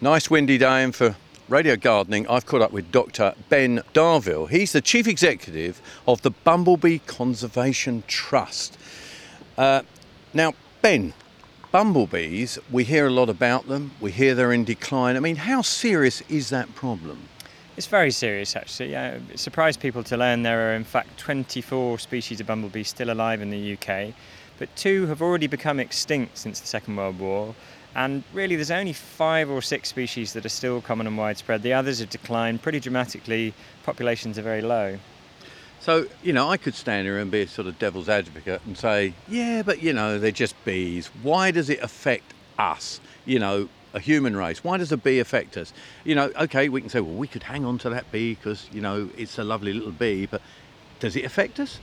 Nice windy day, and for radio gardening, I've caught up with Dr. Ben Darvill. He's the chief executive of the Bumblebee Conservation Trust. Uh, now, Ben, bumblebees, we hear a lot about them, we hear they're in decline. I mean, how serious is that problem? It's very serious, actually. It surprised people to learn there are, in fact, 24 species of bumblebees still alive in the UK, but two have already become extinct since the Second World War. And really, there's only five or six species that are still common and widespread. The others have declined pretty dramatically. Populations are very low. So, you know, I could stand here and be a sort of devil's advocate and say, yeah, but, you know, they're just bees. Why does it affect us, you know, a human race? Why does a bee affect us? You know, okay, we can say, well, we could hang on to that bee because, you know, it's a lovely little bee, but does it affect us?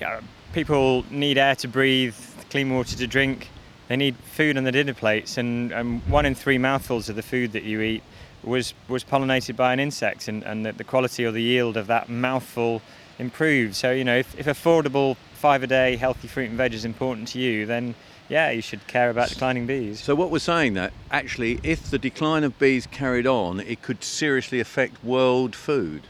Yeah, people need air to breathe, clean water to drink they need food on the dinner plates, and, and one in three mouthfuls of the food that you eat was, was pollinated by an insect, and, and the, the quality or the yield of that mouthful improved. So, you know, if, if affordable five a day healthy fruit and veg is important to you, then yeah, you should care about declining bees. So what we're saying that actually, if the decline of bees carried on, it could seriously affect world food.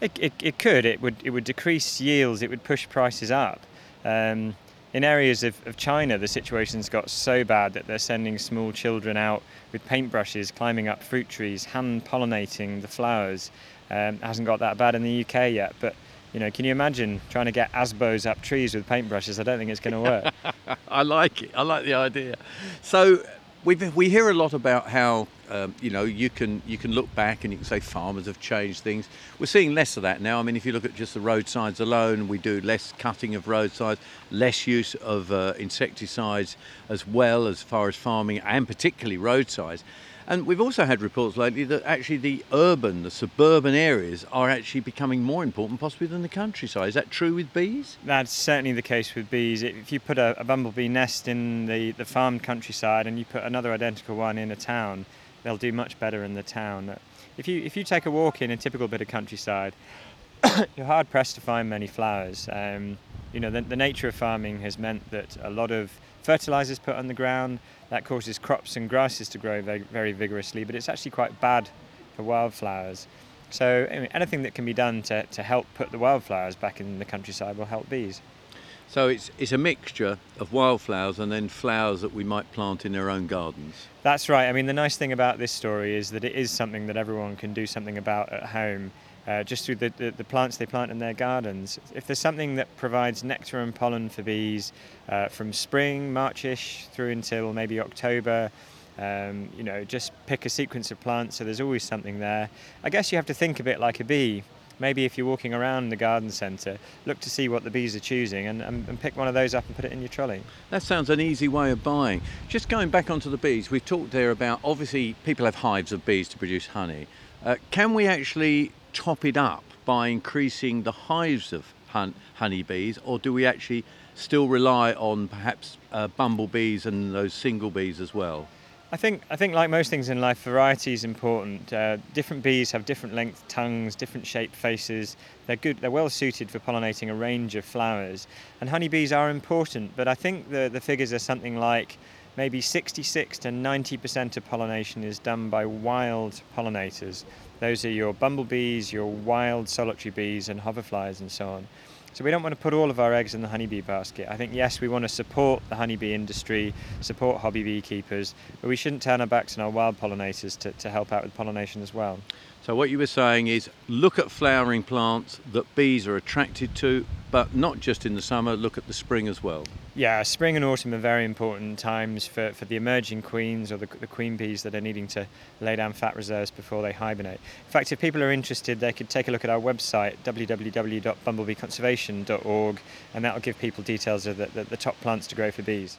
It, it, it could. It would it would decrease yields. It would push prices up. Um, in areas of, of China, the situation's got so bad that they're sending small children out with paintbrushes, climbing up fruit trees, hand pollinating the flowers. Um, hasn't got that bad in the UK yet, but you know, can you imagine trying to get asbos up trees with paintbrushes? I don't think it's going to work. I like it. I like the idea. So we we hear a lot about how um, you know you can you can look back and you can say farmers have changed things. We're seeing less of that now. I mean, if you look at just the roadsides alone, we do less cutting of roadsides, less use of uh, insecticides as well as far as farming and particularly roadsides. And we've also had reports lately that actually the urban, the suburban areas are actually becoming more important possibly than the countryside. Is that true with bees? That's certainly the case with bees. If you put a, a bumblebee nest in the, the farmed countryside and you put another identical one in a town, they'll do much better in the town. If you, if you take a walk in a typical bit of countryside, you're hard pressed to find many flowers. Um, you know, the, the, nature of farming has meant that a lot of fertilizers put on the ground that causes crops and grasses to grow very, very vigorously, but it's actually quite bad for wildflowers. So anyway, anything that can be done to, to help put the wildflowers back in the countryside will help bees. So it's, it's a mixture of wildflowers and then flowers that we might plant in their own gardens. That's right. I mean, the nice thing about this story is that it is something that everyone can do something about at home. Uh, just through the, the, the, plants they plant in their gardens. If there's something that provides nectar and pollen for bees uh, from spring, Marchish, through until maybe October, um, you know, just pick a sequence of plants so there's always something there. I guess you have to think a bit like a bee maybe if you're walking around the garden centre, look to see what the bees are choosing and, and, and, pick one of those up and put it in your trolley. That sounds an easy way of buying. Just going back onto the bees, we've talked there about obviously people have hives of bees to produce honey. Uh, can we actually top it up by increasing the hives of hun- honeybees, or do we actually still rely on perhaps uh, bumblebees and those single bees as well? I think I think like most things in life, variety is important. Uh, different bees have different length tongues, different shaped faces. They're good. They're well suited for pollinating a range of flowers. And honeybees are important, but I think the the figures are something like maybe 66 to 90% of pollination is done by wild pollinators. Those are your bumblebees, your wild solitary bees, and hoverflies, and so on. So we don't want to put all of our eggs in the honeybee basket. I think, yes, we want to support the honeybee industry, support hobby beekeepers, but we shouldn't turn our backs on our wild pollinators to, to help out with pollination as well. So what you were saying is look at flowering plants that bees are attracted to, but not just in the summer, look at the spring as well. Yeah, spring and autumn are very important times for, for the emerging queens or the, the queen bees that are needing to lay down fat reserves before they hibernate. In fact, if people are interested, they could take a look at our website, www.bumblebeeconservation.org, and that will give people details of the, the, the top plants to grow for bees.